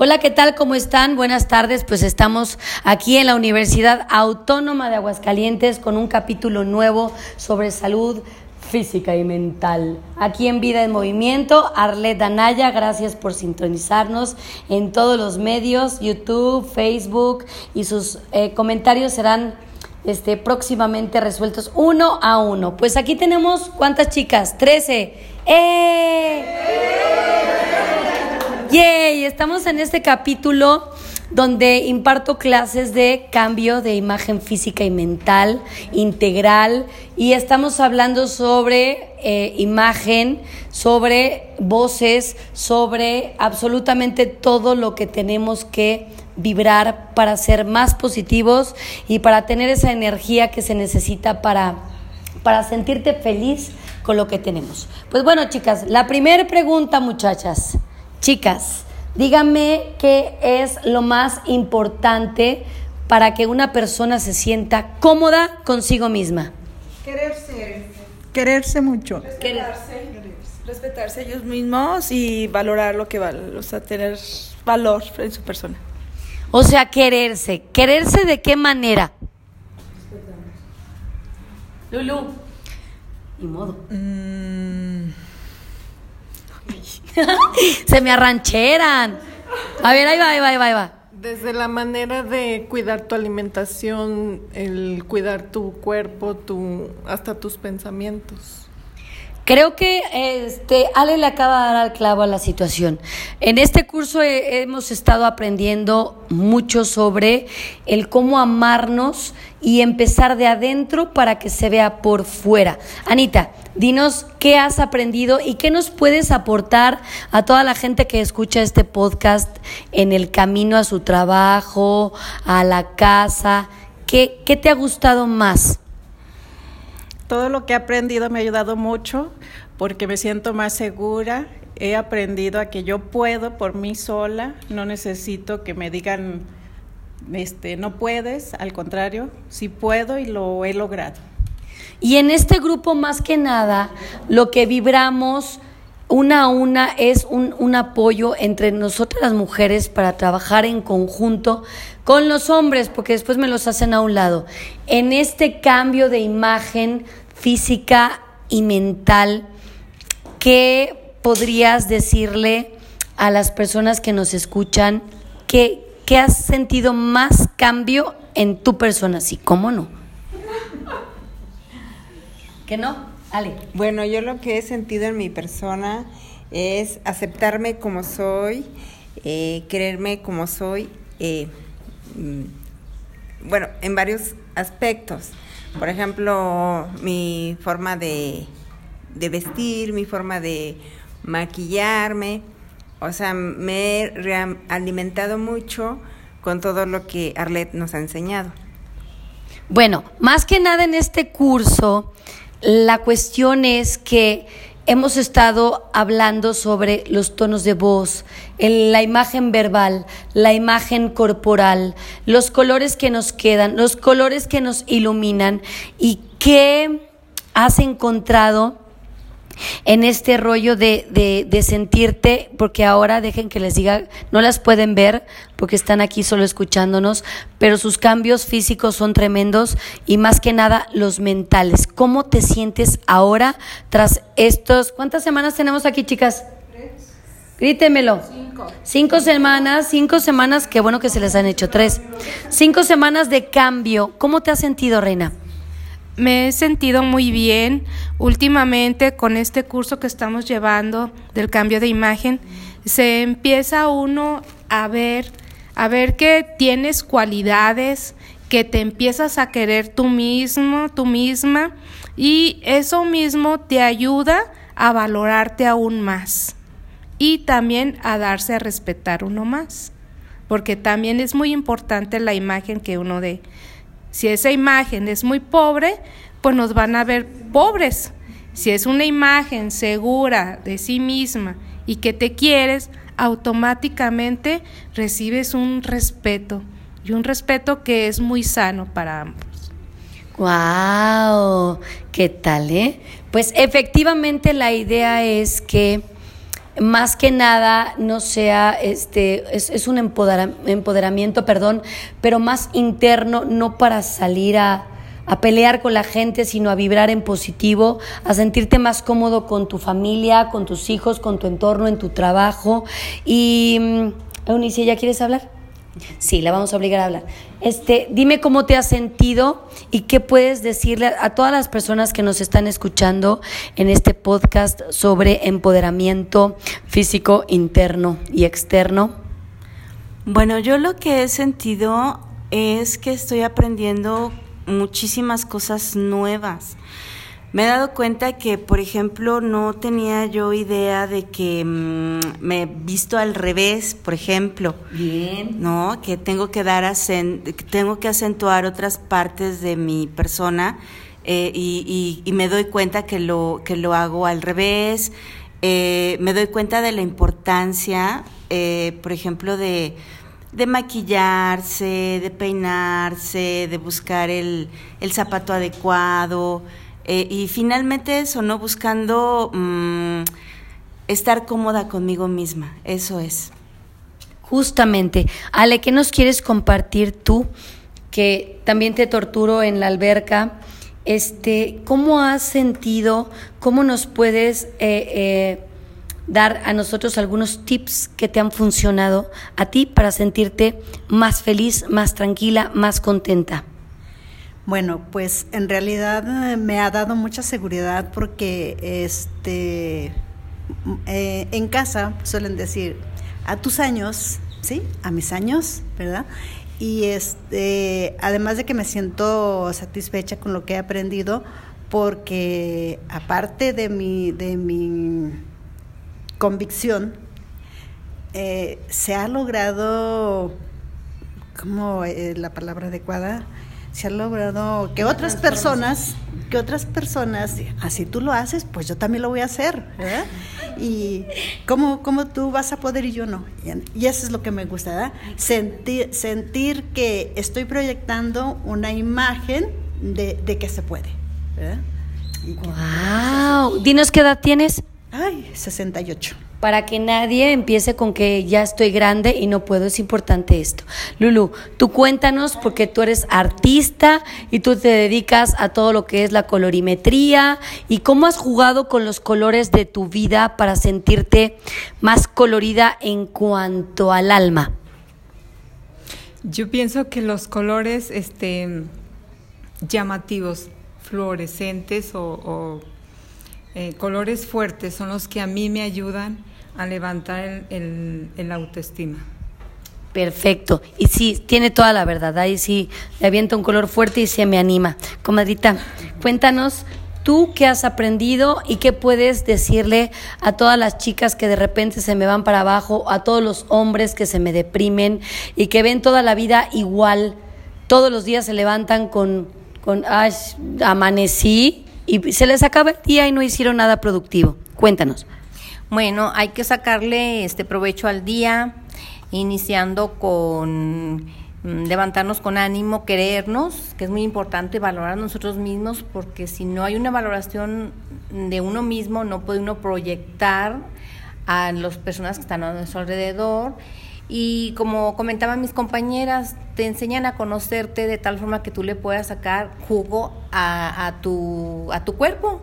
Hola, ¿qué tal? ¿Cómo están? Buenas tardes. Pues estamos aquí en la Universidad Autónoma de Aguascalientes con un capítulo nuevo sobre salud física y mental. Aquí en Vida en Movimiento, Arlet Anaya, gracias por sintonizarnos en todos los medios, YouTube, Facebook y sus eh, comentarios serán este, próximamente resueltos uno a uno. Pues aquí tenemos, ¿cuántas chicas? Trece. ¡Eh! Yay, estamos en este capítulo donde imparto clases de cambio de imagen física y mental integral y estamos hablando sobre eh, imagen, sobre voces, sobre absolutamente todo lo que tenemos que vibrar para ser más positivos y para tener esa energía que se necesita para, para sentirte feliz con lo que tenemos. Pues bueno, chicas, la primera pregunta, muchachas. Chicas, díganme qué es lo más importante para que una persona se sienta cómoda consigo misma. Quererse. Quererse mucho. Respetarse. Respetarse ellos mismos y valorar lo que vale, o sea, tener valor en su persona. O sea, quererse. ¿Quererse de qué manera? Lulu. Ni modo. Mm, Se me arrancheran. A ver, ahí va, ahí va, ahí va, ahí va. Desde la manera de cuidar tu alimentación, el cuidar tu cuerpo, tu, hasta tus pensamientos. Creo que este Ale le acaba de dar al clavo a la situación. En este curso he- hemos estado aprendiendo mucho sobre el cómo amarnos y empezar de adentro para que se vea por fuera. Anita, dinos qué has aprendido y qué nos puedes aportar a toda la gente que escucha este podcast en el camino a su trabajo, a la casa. ¿Qué, qué te ha gustado más? Todo lo que he aprendido me ha ayudado mucho porque me siento más segura. He aprendido a que yo puedo por mí sola, no necesito que me digan, este, no puedes, al contrario, sí puedo y lo he logrado. Y en este grupo, más que nada, lo que vibramos una a una es un, un apoyo entre nosotras las mujeres para trabajar en conjunto con los hombres, porque después me los hacen a un lado. En este cambio de imagen física y mental, ¿qué podrías decirle a las personas que nos escuchan que, que has sentido más cambio en tu persona? Sí, ¿cómo no? ¿Que no? Ale. Bueno, yo lo que he sentido en mi persona es aceptarme como soy, eh, quererme como soy, eh, mm, bueno, en varios aspectos. Por ejemplo, mi forma de, de vestir, mi forma de maquillarme. O sea, me he alimentado mucho con todo lo que Arlet nos ha enseñado. Bueno, más que nada en este curso, la cuestión es que hemos estado hablando sobre los tonos de voz, la imagen verbal, la imagen corporal, los colores que nos quedan, los colores que nos iluminan y qué has encontrado en este rollo de, de, de sentirte, porque ahora dejen que les diga, no las pueden ver porque están aquí solo escuchándonos, pero sus cambios físicos son tremendos y más que nada los mentales. ¿Cómo te sientes ahora tras estos, cuántas semanas tenemos aquí chicas? Grítemelo. Cinco. Cinco semanas, cinco semanas, qué bueno que se les han hecho tres. Cinco semanas de cambio. ¿Cómo te has sentido, Reina? Me he sentido muy bien últimamente con este curso que estamos llevando del cambio de imagen. Se empieza uno a ver, a ver que tienes cualidades, que te empiezas a querer tú mismo, tú misma, y eso mismo te ayuda a valorarte aún más y también a darse a respetar uno más, porque también es muy importante la imagen que uno dé. Si esa imagen es muy pobre, pues nos van a ver pobres. Si es una imagen segura de sí misma y que te quieres, automáticamente recibes un respeto y un respeto que es muy sano para ambos. ¡Wow! ¿Qué tal, eh? Pues efectivamente la idea es que más que nada no sea, este, es, es un empodera- empoderamiento, perdón, pero más interno, no para salir a, a pelear con la gente, sino a vibrar en positivo, a sentirte más cómodo con tu familia, con tus hijos, con tu entorno, en tu trabajo. Y, mm, Eunice, ¿ya quieres hablar? Sí, la vamos a obligar a hablar. Este, dime cómo te has sentido y qué puedes decirle a todas las personas que nos están escuchando en este podcast sobre empoderamiento físico interno y externo. Bueno, yo lo que he sentido es que estoy aprendiendo muchísimas cosas nuevas. Me he dado cuenta que, por ejemplo, no tenía yo idea de que mm, me he visto al revés, por ejemplo. Bien. ¿no? Que tengo que dar que tengo que acentuar otras partes de mi persona eh, y, y- y me doy cuenta que lo que lo hago al revés. Eh, me doy cuenta de la importancia, eh, por ejemplo, de de maquillarse, de peinarse, de buscar el, el zapato adecuado eh, y finalmente eso, ¿no? Buscando mm, estar cómoda conmigo misma, eso es. Justamente. Ale, ¿qué nos quieres compartir tú? Que también te torturo en la alberca. Este, ¿Cómo has sentido? ¿Cómo nos puedes eh, eh, dar a nosotros algunos tips que te han funcionado a ti para sentirte más feliz, más tranquila, más contenta? Bueno, pues en realidad eh, me ha dado mucha seguridad porque este mm, eh, en casa suelen decir a tus años, ¿sí? A mis años, ¿verdad? Y este, además de que me siento satisfecha con lo que he aprendido, porque aparte de mi, de mi convicción, eh, se ha logrado, ¿cómo es la palabra adecuada? Se ha logrado que otras personas, que otras personas, así tú lo haces, pues yo también lo voy a hacer, ¿verdad? Y cómo, cómo tú vas a poder y yo no. Y, eso es lo que me gusta, ¿verdad? Sentir, sentir que estoy proyectando una imagen de, de que se puede, ¿verdad? Y que- ¡Wow! Dinos qué edad tienes. Ay, 68. Para que nadie empiece con que ya estoy grande y no puedo, es importante esto. Lulu, tú cuéntanos porque tú eres artista y tú te dedicas a todo lo que es la colorimetría y cómo has jugado con los colores de tu vida para sentirte más colorida en cuanto al alma. Yo pienso que los colores este, llamativos, fluorescentes o, o, eh, colores fuertes son los que a mí me ayudan a levantar el, el, autoestima. Perfecto. Y sí, tiene toda la verdad. Ahí sí le avienta un color fuerte y se me anima. Comadrita, cuéntanos tú qué has aprendido y qué puedes decirle a todas las chicas que de repente se me van para abajo, a todos los hombres que se me deprimen y que ven toda la vida igual. Todos los días se levantan con, con ay, amanecí y se les acaba el día y no hicieron nada productivo. Cuéntanos. Bueno, hay que sacarle este provecho al día, iniciando con mm, levantarnos con ánimo, querernos, que es muy importante valorar a nosotros mismos, porque si no hay una valoración de uno mismo, no puede uno proyectar a las personas que están a nuestro alrededor. Y como comentaban mis compañeras, te enseñan a conocerte de tal forma que tú le puedas sacar jugo a, a tu, a tu cuerpo.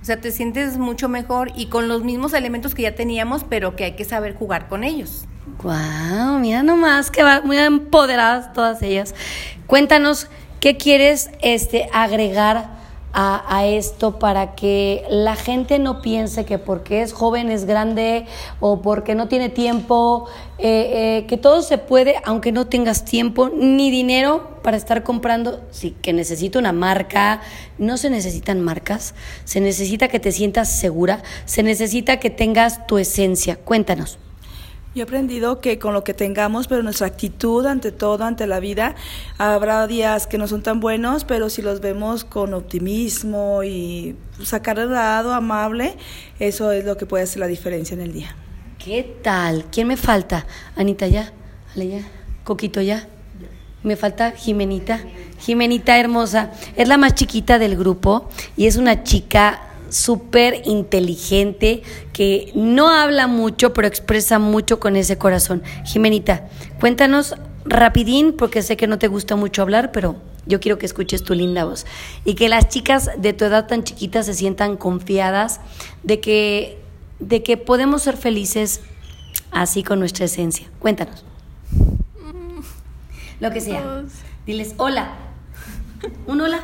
O sea, te sientes mucho mejor y con los mismos elementos que ya teníamos, pero que hay que saber jugar con ellos. Wow, mira nomás que va muy empoderadas todas ellas. Cuéntanos qué quieres este agregar a, esto para que la gente no piense que porque es joven es grande o porque no tiene tiempo, eh, eh, que todo se puede aunque no tengas tiempo ni dinero para estar comprando. Sí, que necesito una marca. No se necesitan marcas, se necesita que te sientas segura, se necesita que tengas tu esencia. Cuéntanos. Yo he aprendido que con lo que tengamos, pero nuestra actitud ante todo, ante la vida, habrá días que no son tan buenos, pero si los vemos con optimismo y sacar el lado amable, eso es lo que puede hacer la diferencia en el día. ¿Qué tal? ¿Quién me falta? Anita ya, Ale ya, Coquito ya. Me falta Jimenita. Jimenita hermosa. Es la más chiquita del grupo y es una chica súper inteligente, que no habla mucho, pero expresa mucho con ese corazón. Jimenita, cuéntanos rapidín, porque sé que no te gusta mucho hablar, pero yo quiero que escuches tu linda voz. Y que las chicas de tu edad tan chiquita se sientan confiadas de que, de que podemos ser felices así con nuestra esencia. Cuéntanos. Lo que sea. Diles hola. Un hola.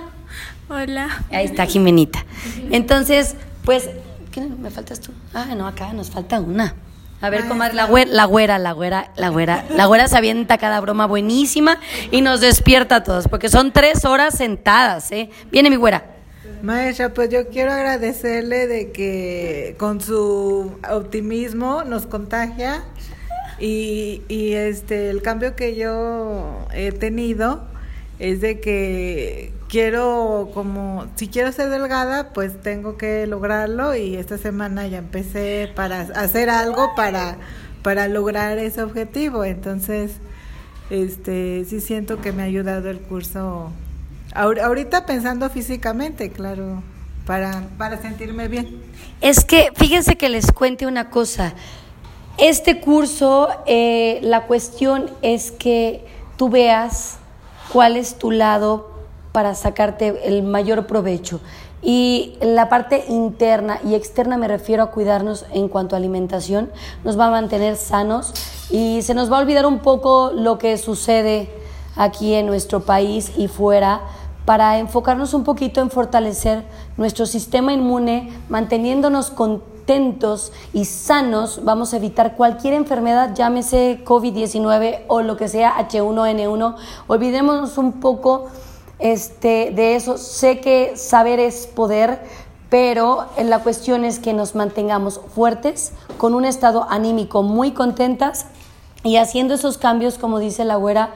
Hola. Ahí está Jimenita. Entonces, pues, ¿qué me faltas tú? Ah, no, acá nos falta una. A ver, comadre, la güera, la güera, la güera, la güera, la güera se avienta cada broma buenísima y nos despierta a todos, porque son tres horas sentadas, ¿eh? Viene mi güera. Maestra, pues yo quiero agradecerle de que con su optimismo nos contagia y, y este el cambio que yo he tenido es de que quiero como si quiero ser delgada pues tengo que lograrlo y esta semana ya empecé para hacer algo para para lograr ese objetivo. Entonces este sí siento que me ha ayudado el curso ahorita pensando físicamente claro para para sentirme bien. Es que fíjense que les cuente una cosa. Este curso eh, la cuestión es que tú veas cuál es tu lado para sacarte el mayor provecho. Y la parte interna y externa me refiero a cuidarnos en cuanto a alimentación, nos va a mantener sanos y se nos va a olvidar un poco lo que sucede aquí en nuestro país y fuera para enfocarnos un poquito en fortalecer nuestro sistema inmune, manteniéndonos contentos y sanos, vamos a evitar cualquier enfermedad, llámese COVID-19 o lo que sea H1N1. Olvidémonos un poco este, de eso. Sé que saber es poder, pero la cuestión es que nos mantengamos fuertes, con un estado anímico muy contentas y haciendo esos cambios, como dice la güera,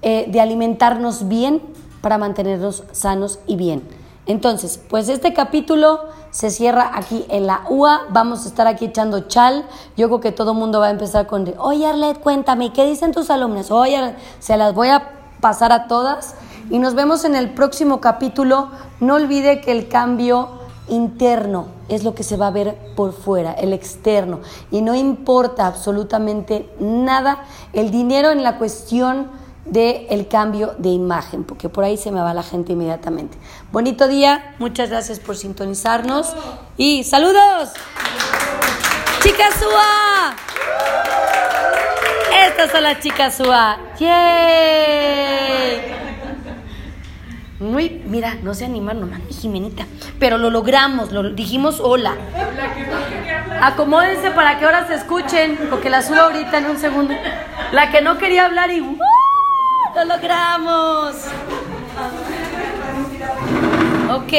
eh, de alimentarnos bien para mantenernos sanos y bien. Entonces, pues este capítulo se cierra aquí en la UA. Vamos a estar aquí echando chal. Yo creo que todo el mundo va a empezar con, oye Arlet, cuéntame, ¿qué dicen tus alumnos? Oye, se las voy a pasar a todas. Y nos vemos en el próximo capítulo. No olvide que el cambio interno es lo que se va a ver por fuera, el externo. Y no importa absolutamente nada el dinero en la cuestión del el cambio de imagen, porque por ahí se me va la gente inmediatamente. Bonito día, muchas gracias por sintonizarnos y saludos. Chicas SUA. Estas son las chicas SUA. ¡Yay! Muy, mira, no se animan nomás, Jimenita. Pero lo logramos, lo dijimos hola. Acomódense para que ahora se escuchen, porque la subo ahorita en un segundo. La que no quería hablar y ¡uh! ¡Lo logramos! Ok.